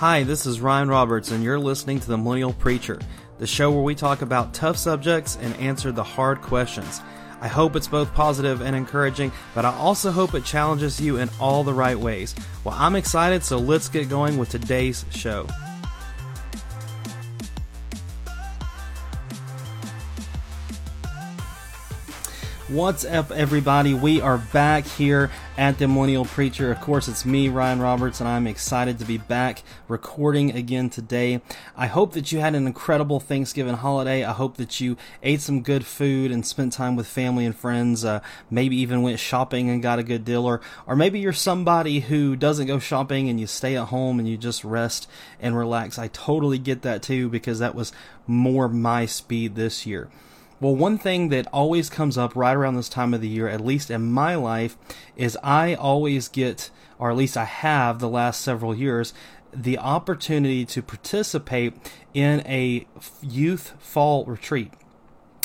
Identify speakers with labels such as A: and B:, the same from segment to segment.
A: Hi, this is Ryan Roberts, and you're listening to The Millennial Preacher, the show where we talk about tough subjects and answer the hard questions. I hope it's both positive and encouraging, but I also hope it challenges you in all the right ways. Well, I'm excited, so let's get going with today's show. What's up, everybody? We are back here at the Preacher. Of course, it's me, Ryan Roberts, and I'm excited to be back recording again today. I hope that you had an incredible Thanksgiving holiday. I hope that you ate some good food and spent time with family and friends. Uh, maybe even went shopping and got a good deal, or or maybe you're somebody who doesn't go shopping and you stay at home and you just rest and relax. I totally get that too because that was more my speed this year. Well, one thing that always comes up right around this time of the year, at least in my life, is I always get, or at least I have the last several years, the opportunity to participate in a youth fall retreat.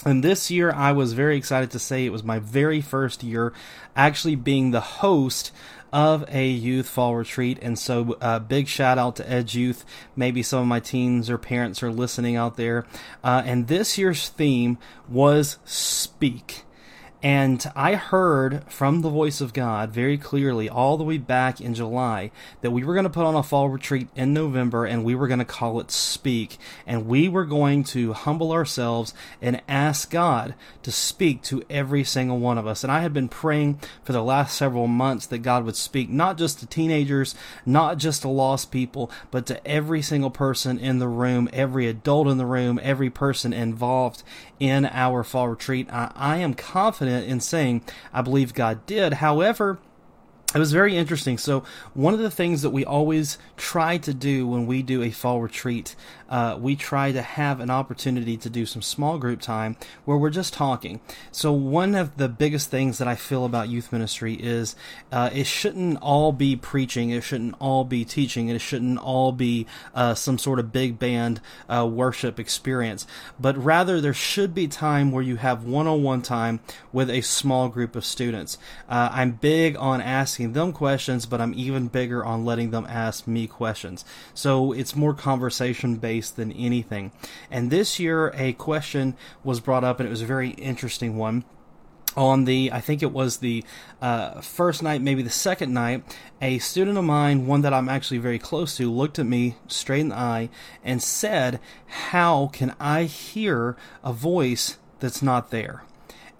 A: And this year, I was very excited to say it was my very first year actually being the host of a youth fall retreat. And so, uh, big shout out to Edge Youth. Maybe some of my teens or parents are listening out there. Uh, and this year's theme was Speak. And I heard from the voice of God very clearly all the way back in July that we were going to put on a fall retreat in November and we were going to call it Speak. And we were going to humble ourselves and ask God to speak to every single one of us. And I had been praying for the last several months that God would speak not just to teenagers, not just to lost people, but to every single person in the room, every adult in the room, every person involved in our fall retreat. I, I am confident confident in saying I believe God did. However, it was very interesting. So, one of the things that we always try to do when we do a fall retreat, uh, we try to have an opportunity to do some small group time where we're just talking. So, one of the biggest things that I feel about youth ministry is uh, it shouldn't all be preaching, it shouldn't all be teaching, it shouldn't all be uh, some sort of big band uh, worship experience, but rather there should be time where you have one on one time with a small group of students. Uh, I'm big on asking asking them questions, but I'm even bigger on letting them ask me questions. So it's more conversation based than anything. And this year, a question was brought up, and it was a very interesting one on the i think it was the uh, first night maybe the second night a student of mine one that i'm actually very close to looked at me straight in the eye and said how can i hear a voice that's not there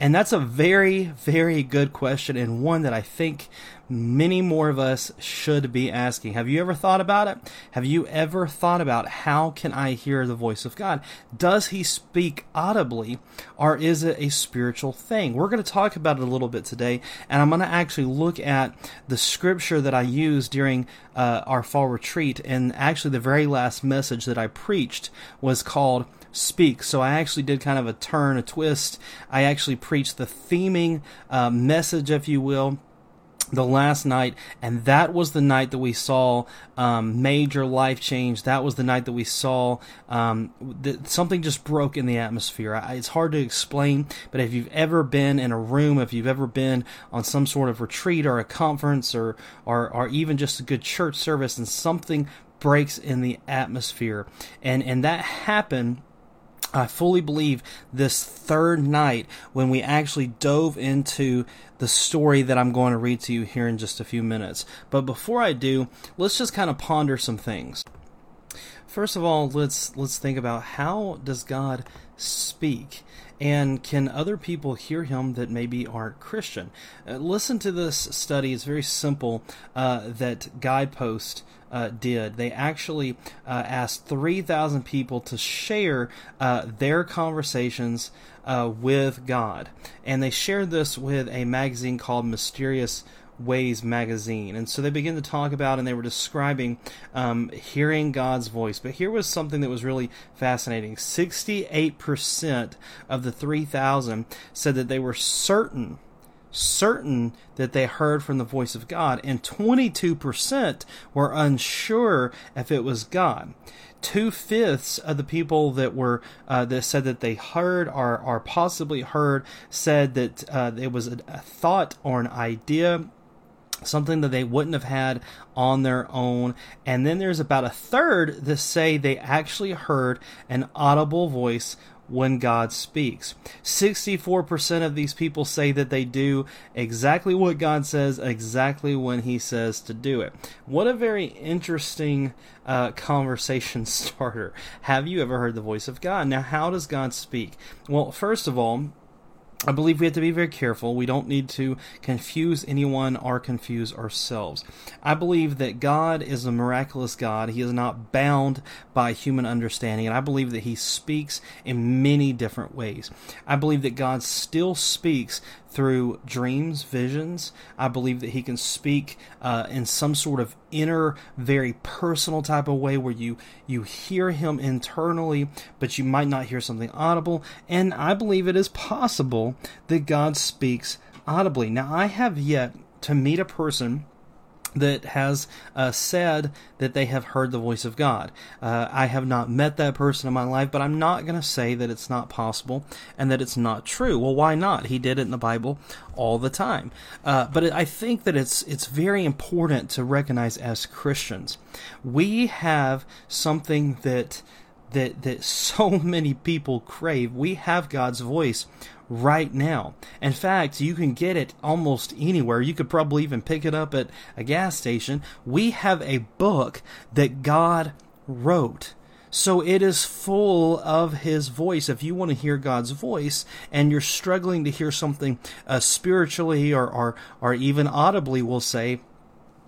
A: and that's a very, very good question, and one that I think many more of us should be asking. Have you ever thought about it? Have you ever thought about how can I hear the voice of God? Does he speak audibly, or is it a spiritual thing? We're going to talk about it a little bit today, and I'm going to actually look at the scripture that I used during uh, our fall retreat, and actually the very last message that I preached was called speak. So I actually did kind of a turn, a twist. I actually preached the theming uh, message, if you will, the last night, and that was the night that we saw um, major life change. That was the night that we saw um, that something just broke in the atmosphere. I, it's hard to explain, but if you've ever been in a room, if you've ever been on some sort of retreat or a conference or or, or even just a good church service, and something breaks in the atmosphere, and and that happened I fully believe this third night when we actually dove into the story that I'm going to read to you here in just a few minutes. But before I do, let's just kind of ponder some things. First of all, let's let's think about how does God speak? And can other people hear him that maybe aren't Christian? Uh, listen to this study. It's very simple. Uh, that Guideposts uh, did. They actually uh, asked 3,000 people to share uh, their conversations uh, with God. And they shared this with a magazine called Mysterious Ways magazine. And so they began to talk about and they were describing um, hearing God's voice. But here was something that was really fascinating 68% of the 3,000 said that they were certain certain that they heard from the voice of God, and 22% were unsure if it was God. Two fifths of the people that were uh, that said that they heard or, or possibly heard said that uh, it was a, a thought or an idea something that they wouldn't have had on their own. And then there's about a third that say they actually heard an audible voice when God speaks. 64% of these people say that they do exactly what God says, exactly when He says to do it. What a very interesting uh, conversation starter. Have you ever heard the voice of God? Now, how does God speak? Well, first of all, I believe we have to be very careful. We don't need to confuse anyone or confuse ourselves. I believe that God is a miraculous God. He is not bound by human understanding, and I believe that He speaks in many different ways. I believe that God still speaks through dreams, visions. I believe that he can speak uh, in some sort of inner, very personal type of way where you you hear him internally, but you might not hear something audible. And I believe it is possible that God speaks audibly. Now, I have yet to meet a person that has uh, said that they have heard the voice of God. Uh, I have not met that person in my life, but I'm not going to say that it's not possible and that it's not true. Well, why not? He did it in the Bible all the time. Uh, but I think that it's it's very important to recognize as Christians, we have something that that that so many people crave. We have God's voice right now. In fact, you can get it almost anywhere. You could probably even pick it up at a gas station. We have a book that God wrote. So it is full of his voice. If you want to hear God's voice and you're struggling to hear something uh, spiritually or, or, or even audibly, we'll say,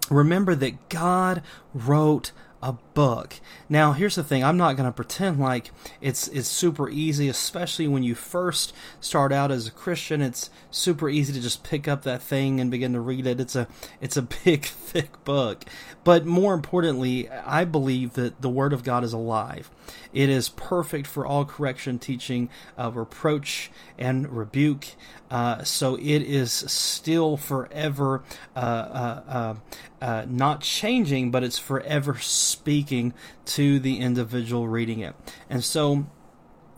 A: remember that God wrote a book. Now, here's the thing: I'm not going to pretend like it's it's super easy, especially when you first start out as a Christian. It's super easy to just pick up that thing and begin to read it. It's a it's a big, thick book. But more importantly, I believe that the Word of God is alive. It is perfect for all correction, teaching, uh, reproach, and rebuke. Uh, so it is still forever uh, uh, uh, uh not changing, but it's forever speaking to the individual reading it. And so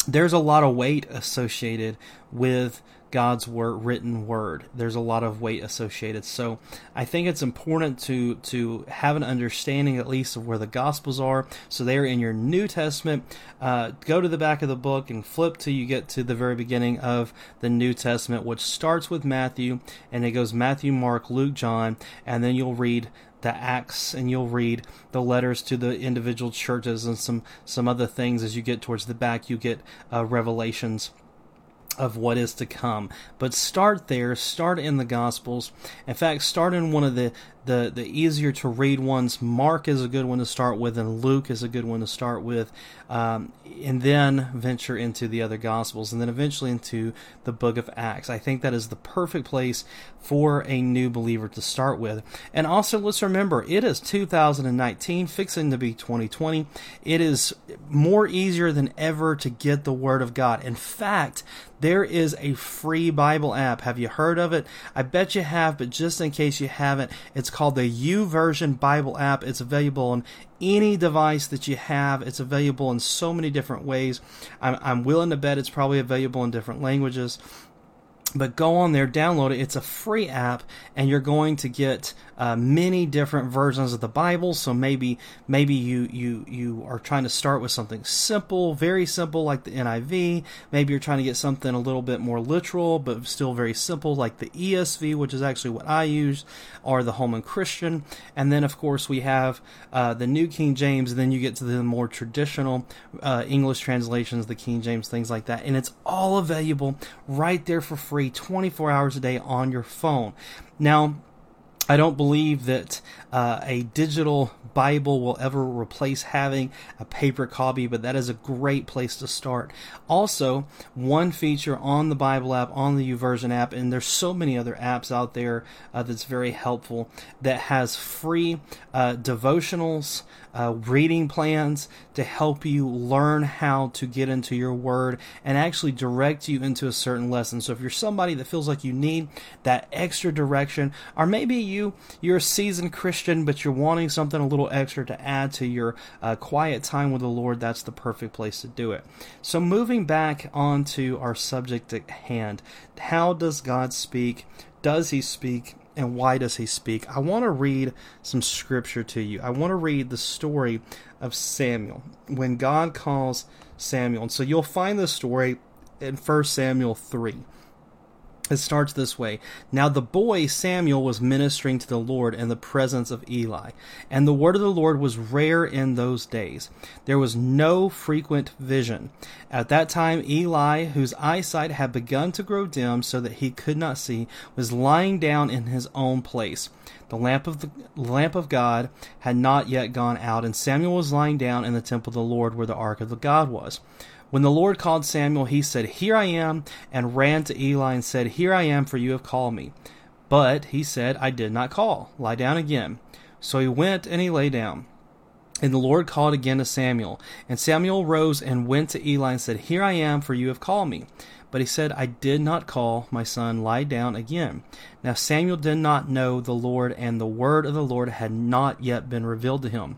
A: there's a lot of weight associated with God's word, written word. There's a lot of weight associated. So I think it's important to to have an understanding at least of where the Gospels are. So they are in your New Testament. Uh, go to the back of the book and flip till you get to the very beginning of the New Testament, which starts with Matthew and it goes Matthew, Mark, Luke, John, and then you'll read the acts and you'll read the letters to the individual churches and some some other things as you get towards the back you get uh, revelations of what is to come. But start there, start in the Gospels. In fact, start in one of the the the easier to read ones. Mark is a good one to start with, and Luke is a good one to start with, um, and then venture into the other Gospels, and then eventually into the Book of Acts. I think that is the perfect place for a new believer to start with. And also, let's remember, it is 2019, fixing to be 2020. It is more easier than ever to get the Word of God. In fact, there is a free Bible app. Have you heard of it? I bet you have, but just in case you haven't, it's called the YouVersion Bible app. It's available on any device that you have. It's available in so many different ways. I'm, I'm willing to bet it's probably available in different languages but go on there, download it. It's a free app, and you're going to get uh, many different versions of the Bible. So maybe maybe you you you are trying to start with something simple, very simple, like the NIV. Maybe you're trying to get something a little bit more literal, but still very simple, like the ESV, which is actually what I use, or the Holman Christian. And then of course we have uh, the New King James. And then you get to the more traditional uh, English translations, the King James, things like that, and it's all available right there for free 24 hours a day on your phone. Now, I don't believe that uh, a digital Bible will ever replace having a paper copy, but that is a great place to start. Also, one feature on the Bible app, on the YouVersion app, and there's so many other apps out there uh, that's very helpful that has free uh, devotionals, uh, reading plans to help you learn how to get into your word and actually direct you into a certain lesson. So if you're somebody that feels like you need that extra direction, or maybe you you're a seasoned Christian but you're wanting something a little extra to add to your uh, quiet time with the Lord, that's the perfect place to do it. So moving back onto our subject at hand, how does God speak? Does He speak? And why does he speak? I want to read some scripture to you. I want to read the story of Samuel when God calls Samuel. And so you'll find the story in 1 Samuel 3. It starts this way Now the boy Samuel was ministering to the Lord in the presence of Eli, and the word of the Lord was rare in those days. There was no frequent vision. At that time, Eli, whose eyesight had begun to grow dim so that he could not see, was lying down in his own place. The lamp of the lamp of God had not yet gone out, and Samuel was lying down in the temple of the Lord where the ark of the God was. When the Lord called Samuel, he said, Here I am, and ran to Eli and said, Here I am, for you have called me. But he said, I did not call. Lie down again. So he went and he lay down. And the Lord called again to Samuel. And Samuel rose and went to Eli and said, Here I am, for you have called me. But he said, I did not call, my son, lie down again. Now Samuel did not know the Lord, and the word of the Lord had not yet been revealed to him.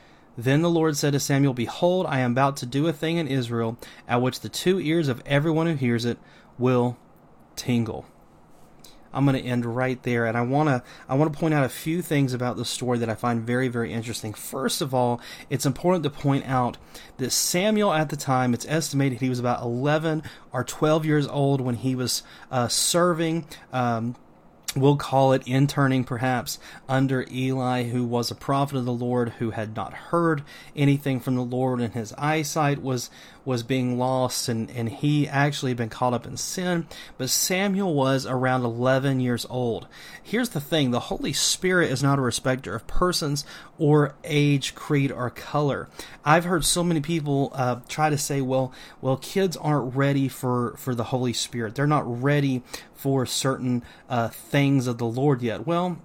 A: Then the Lord said to Samuel, Behold, I am about to do a thing in Israel, at which the two ears of everyone who hears it will tingle. I'm going to end right there, and I want to I want to point out a few things about the story that I find very very interesting. First of all, it's important to point out that Samuel at the time, it's estimated he was about 11 or 12 years old when he was uh, serving. Um, we'll call it interning perhaps under Eli, who was a prophet of the Lord who had not heard anything from the Lord, and his eyesight was was being lost, and, and he actually had been caught up in sin. But Samuel was around 11 years old. Here's the thing the Holy Spirit is not a respecter of persons or age, creed, or color. I've heard so many people uh, try to say, well, well, kids aren't ready for, for the Holy Spirit. They're not ready for certain uh, things of the Lord yet. Well,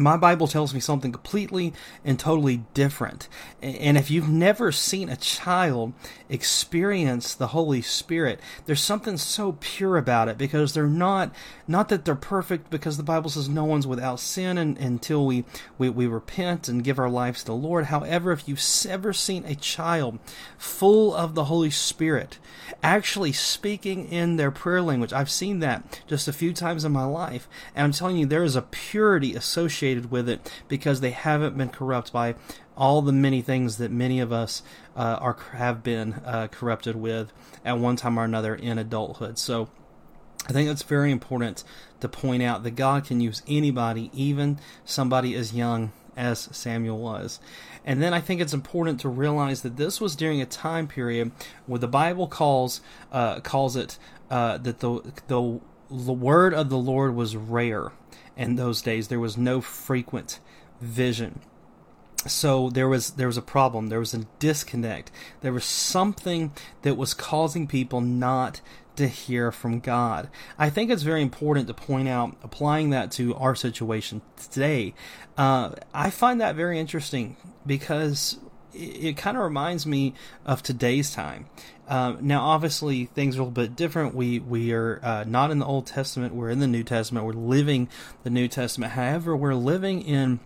A: my Bible tells me something completely and totally different. And if you've never seen a child experience the Holy Spirit, there's something so pure about it because they're not, not that they're perfect, because the Bible says no one's without sin and, until we, we, we repent and give our lives to the Lord. However, if you've ever seen a child full of the Holy Spirit actually speaking in their prayer language, I've seen that just a few times in my life. And I'm telling you, there is a purity associated associated with it because they haven't been corrupt by all the many things that many of us uh, are have been uh, corrupted with at one time or another in adulthood. So I think that's very important to point out that God can use anybody, even somebody as young as Samuel was. And then I think it's important to realize that this was during a time period where the Bible calls uh, calls it uh, that the the the word of the Lord was rare in those days. There was no frequent vision. So there was there was a problem. There was a disconnect. There was something that was causing people not to hear from God. I think it's very important to point out, applying that to our situation today. Uh, I find that very interesting because it, it kind of reminds me of today's time. Um, now, obviously, things are a little bit different. We we are uh, not in the Old Testament; we're in the New Testament. We're living the New Testament. However, we're living in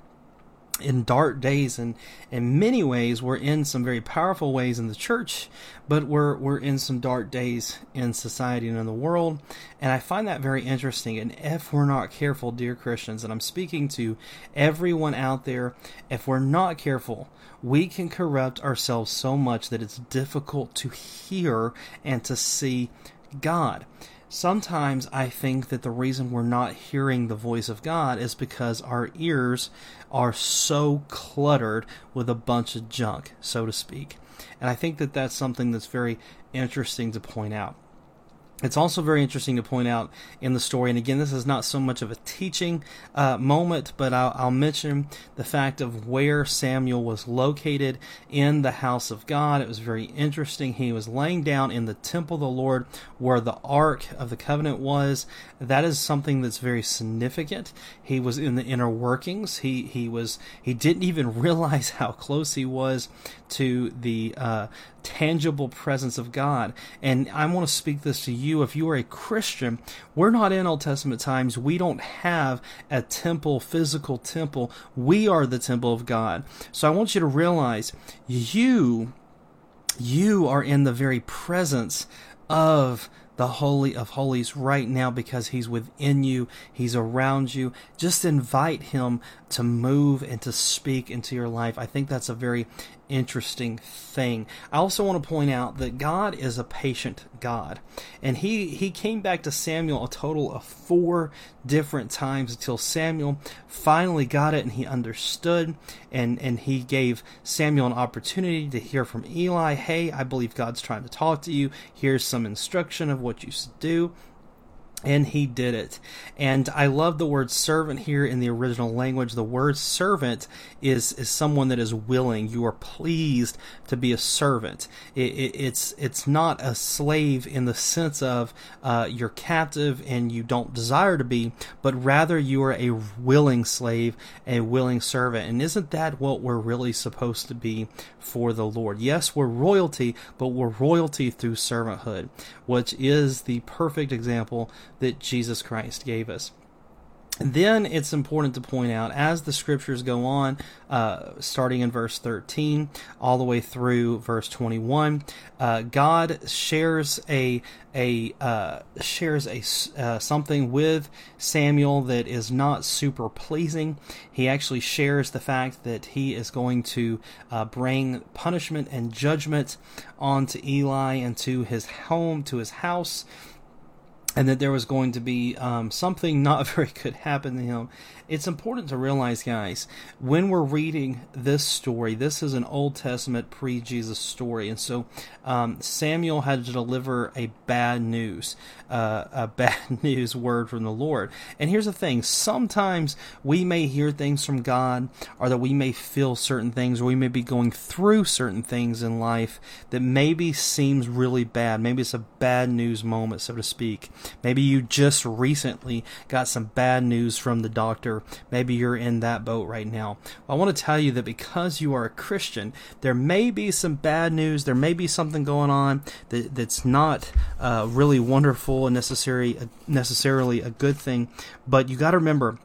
A: in dark days and in many ways we're in some very powerful ways in the church but we're we're in some dark days in society and in the world. And i find that very interesting. And if we're not careful dear christians and i'm speaking to everyone out there if we're not careful we can corrupt ourselves so much that it's difficult to hear and to see god. Sometimes I think that the reason we're not hearing the voice of God is because our ears are so cluttered with a bunch of junk, so to speak. And I think that that's something that's very interesting to point out. It's also very interesting to point out in the story, and again, this is not so much of a teaching uh, moment, but I'll, I'll, mention the fact of where Samuel was located in the house of God. It was very interesting. He was laying down in the temple of the Lord where the ark of the covenant was. That is something that's very significant. He was in the inner workings. He he was he didn't even realize how close he was to the uh, tangible presence of God. And I want to speak this to you. If you are a Christian, we're not in Old Testament times. We don't have a temple, physical temple. We are the temple of God. So I want you to realize you, you are in the very presence of the Holy of Holies right now because He's within you, He's around you. Just invite Him to move and to speak into your life. I think that's a very interesting thing. I also want to point out that God is a patient God. And he, he came back to Samuel a total of four different times until Samuel finally got it and he understood and, and he gave Samuel an opportunity to hear from Eli, hey, I believe God's trying to talk to you. Here's some instruction of what you should do and he did it. And I love the word servant here in the original language. The word servant is is someone that is willing. You are pleased to be a servant. It, it, it's it's not a slave in the sense of uh, you're captive and you don't desire to be, but rather you are a willing slave, a willing servant. And isn't that what we're really supposed to be for the Lord? Yes, we're royalty, but we're royalty through servanthood, which is the perfect example that Jesus Christ gave us. Then it's important to point out as the scriptures go on, uh, starting in verse 13 all the way through verse 21, uh, God shares a a uh, shares a uh, something with Samuel that is not super pleasing. He actually shares the fact that he is going to uh, bring punishment and judgment onto Eli and to his home, to his house and that there was going to be um, something not very good happen to him. It's important to realize, guys, when we're reading this story, this is an Old Testament pre Jesus story. And so um, Samuel had to deliver a bad news, uh, a bad news word from the Lord. And here's the thing sometimes we may hear things from God, or that we may feel certain things, or we may be going through certain things in life that maybe seems really bad. Maybe it's a bad news moment, so to speak. Maybe you just recently got some bad news from the doctor. Maybe you're in that boat right now. I want to tell you that because you are a Christian, there may be some bad news. There may be something going on that, that's not uh, really wonderful and necessary, necessarily a good thing. But you got to remember,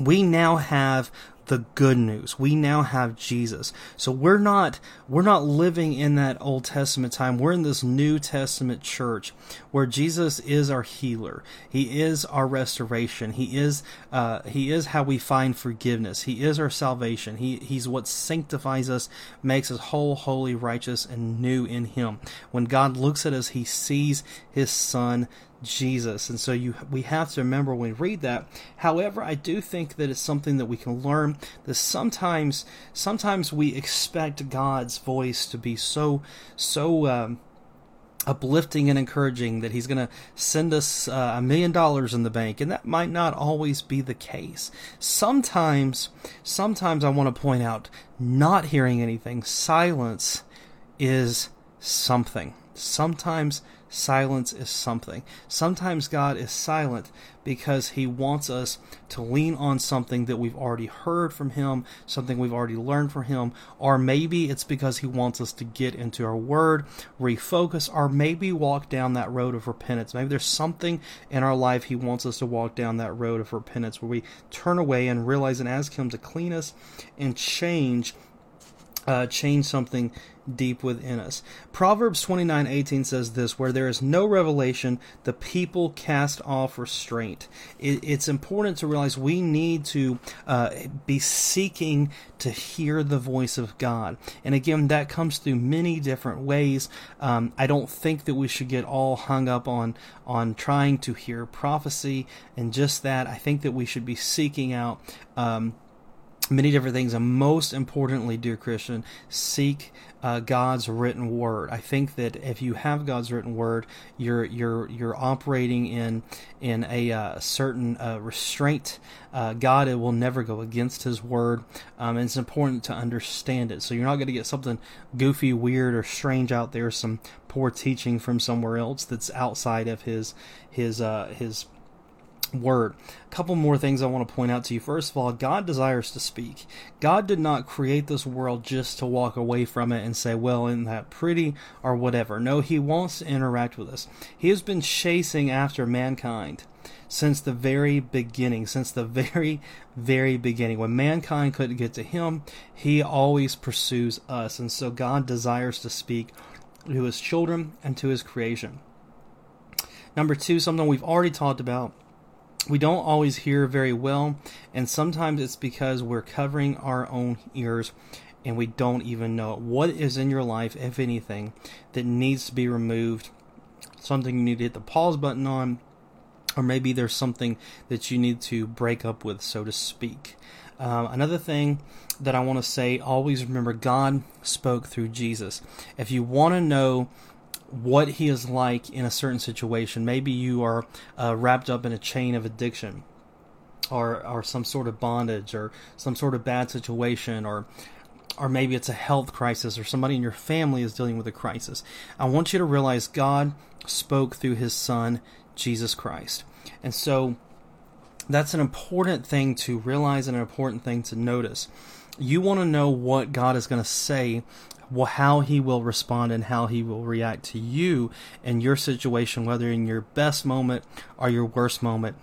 A: we now have the good news. We now have Jesus. So we're not we're not living in that Old Testament time. We're in this New Testament church where Jesus is our healer. He is our restoration. He is uh, he is how we find forgiveness. He is our salvation. He he's what sanctifies us, makes us whole, holy, righteous, and new in him. When God looks at us, he sees his son Jesus. And so you we have to remember when we read that. However, I do think that it's something that we can learn that sometimes sometimes we expect God's voice to be so so um, uplifting and encouraging that he's going to send us uh, a million dollars in the bank and that might not always be the case sometimes sometimes i want to point out not hearing anything silence is something sometimes silence is something. Sometimes God is silent because He wants us to lean on something that we've already heard from Him, something we've already learned from Him, or maybe it's because He wants us to get into our Word, refocus, or maybe walk down that road of repentance. Maybe there's something in our life He wants us to walk down that road of repentance where we turn away and realize and ask Him to clean us and change. Uh, change something deep within us. Proverbs 29:18 says this, where there is no revelation, the people cast off restraint. It, it's important to realize we need to uh, be seeking to hear the voice of God. And again, that comes through many different ways. Um, I don't think that we should get all hung up on on trying to hear prophecy and just that. I think that we should be seeking out um, many different things, and most importantly, dear Christian, seek uh, God's written word. I think that if you have God's written word, you're you're you're operating in in a uh, certain uh, restraint. Uh, God will never go against His word, um, and it's important to understand it. So you're not going to get something goofy, weird, or strange out there, some poor teaching from somewhere else that's outside of His His uh, His word. A couple more things I want to point out to you. First of all, God desires to speak. God did not create this world just to walk away from it and say, well, isn't that pretty or whatever. No, He wants to interact with us. He has been chasing after mankind since the very beginning, since the very, very beginning. When mankind couldn't get to Him, He always pursues us. And so God desires to speak to His children and to His creation. Number two, something we've already talked about we don't always hear very well, and sometimes it's because we're covering our own ears and we don't even know. What is in your life, if anything, that needs to be removed? Something you need to hit the pause button on, or maybe there's something that you need to break up with, so to speak. Um, another thing that I want to say always remember God spoke through Jesus. If you want to know what he is like in a certain situation. Maybe you are uh, wrapped up in a chain of addiction, or or some sort of bondage, or some sort of bad situation, or or maybe it's a health crisis, or somebody in your family is dealing with a crisis. I want you to realize God spoke through His Son Jesus Christ, and so that's an important thing to realize and an important thing to notice. You want to know what God is going to say how he will respond and how he will react to you and your situation, whether in your best moment or your worst moment.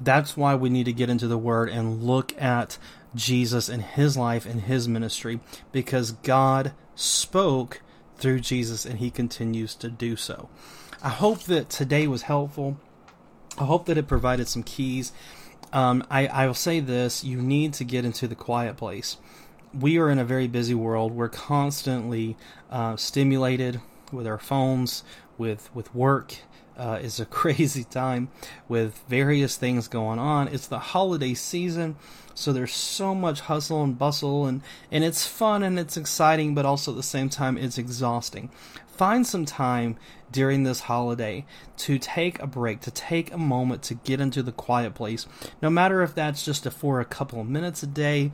A: That's why we need to get into the Word and look at Jesus and his life and his ministry because God spoke through Jesus and he continues to do so. I hope that today was helpful. I hope that it provided some keys. Um, I, I will say this you need to get into the quiet place we are in a very busy world. We're constantly uh, stimulated with our phones, with with work. Uh, it's a crazy time with various things going on. It's the holiday season, so there's so much hustle and bustle, and and it's fun and it's exciting, but also at the same time it's exhausting. Find some time during this holiday to take a break, to take a moment to get into the quiet place. No matter if that's just a, for a couple of minutes a day,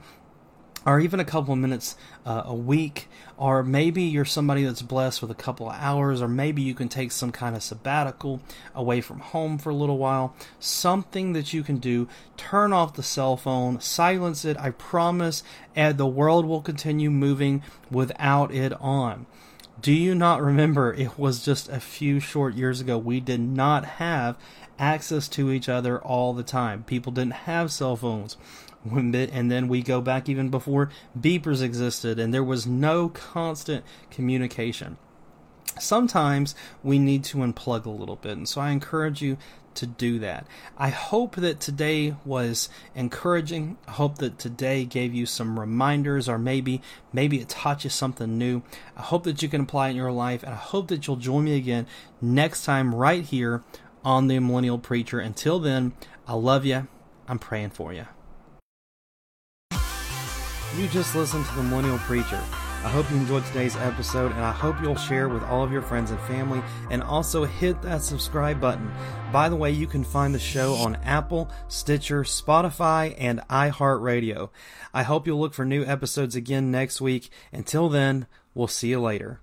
A: or even a couple of minutes uh, a week, or maybe you're somebody that's blessed with a couple of hours, or maybe you can take some kind of sabbatical away from home for a little while. Something that you can do. Turn off the cell phone, silence it. I promise, and the world will continue moving without it on. Do you not remember it was just a few short years ago we did not have access to each other all the time? People didn't have cell phones and then we go back even before beepers existed and there was no constant communication. Sometimes we need to unplug a little bit, and so I encourage you to do that. I hope that today was encouraging. I hope that today gave you some reminders or maybe maybe it taught you something new. I hope that you can apply it in your life and I hope that you'll join me again next time right here on the Millennial Preacher. Until then, I love you. I'm praying for you. You just listened to The Millennial Preacher. I hope you enjoyed today's episode, and I hope you'll share with all of your friends and family, and also hit that subscribe button. By the way, you can find the show on Apple, Stitcher, Spotify, and iHeartRadio. I hope you'll look for new episodes again next week. Until then, we'll see you later.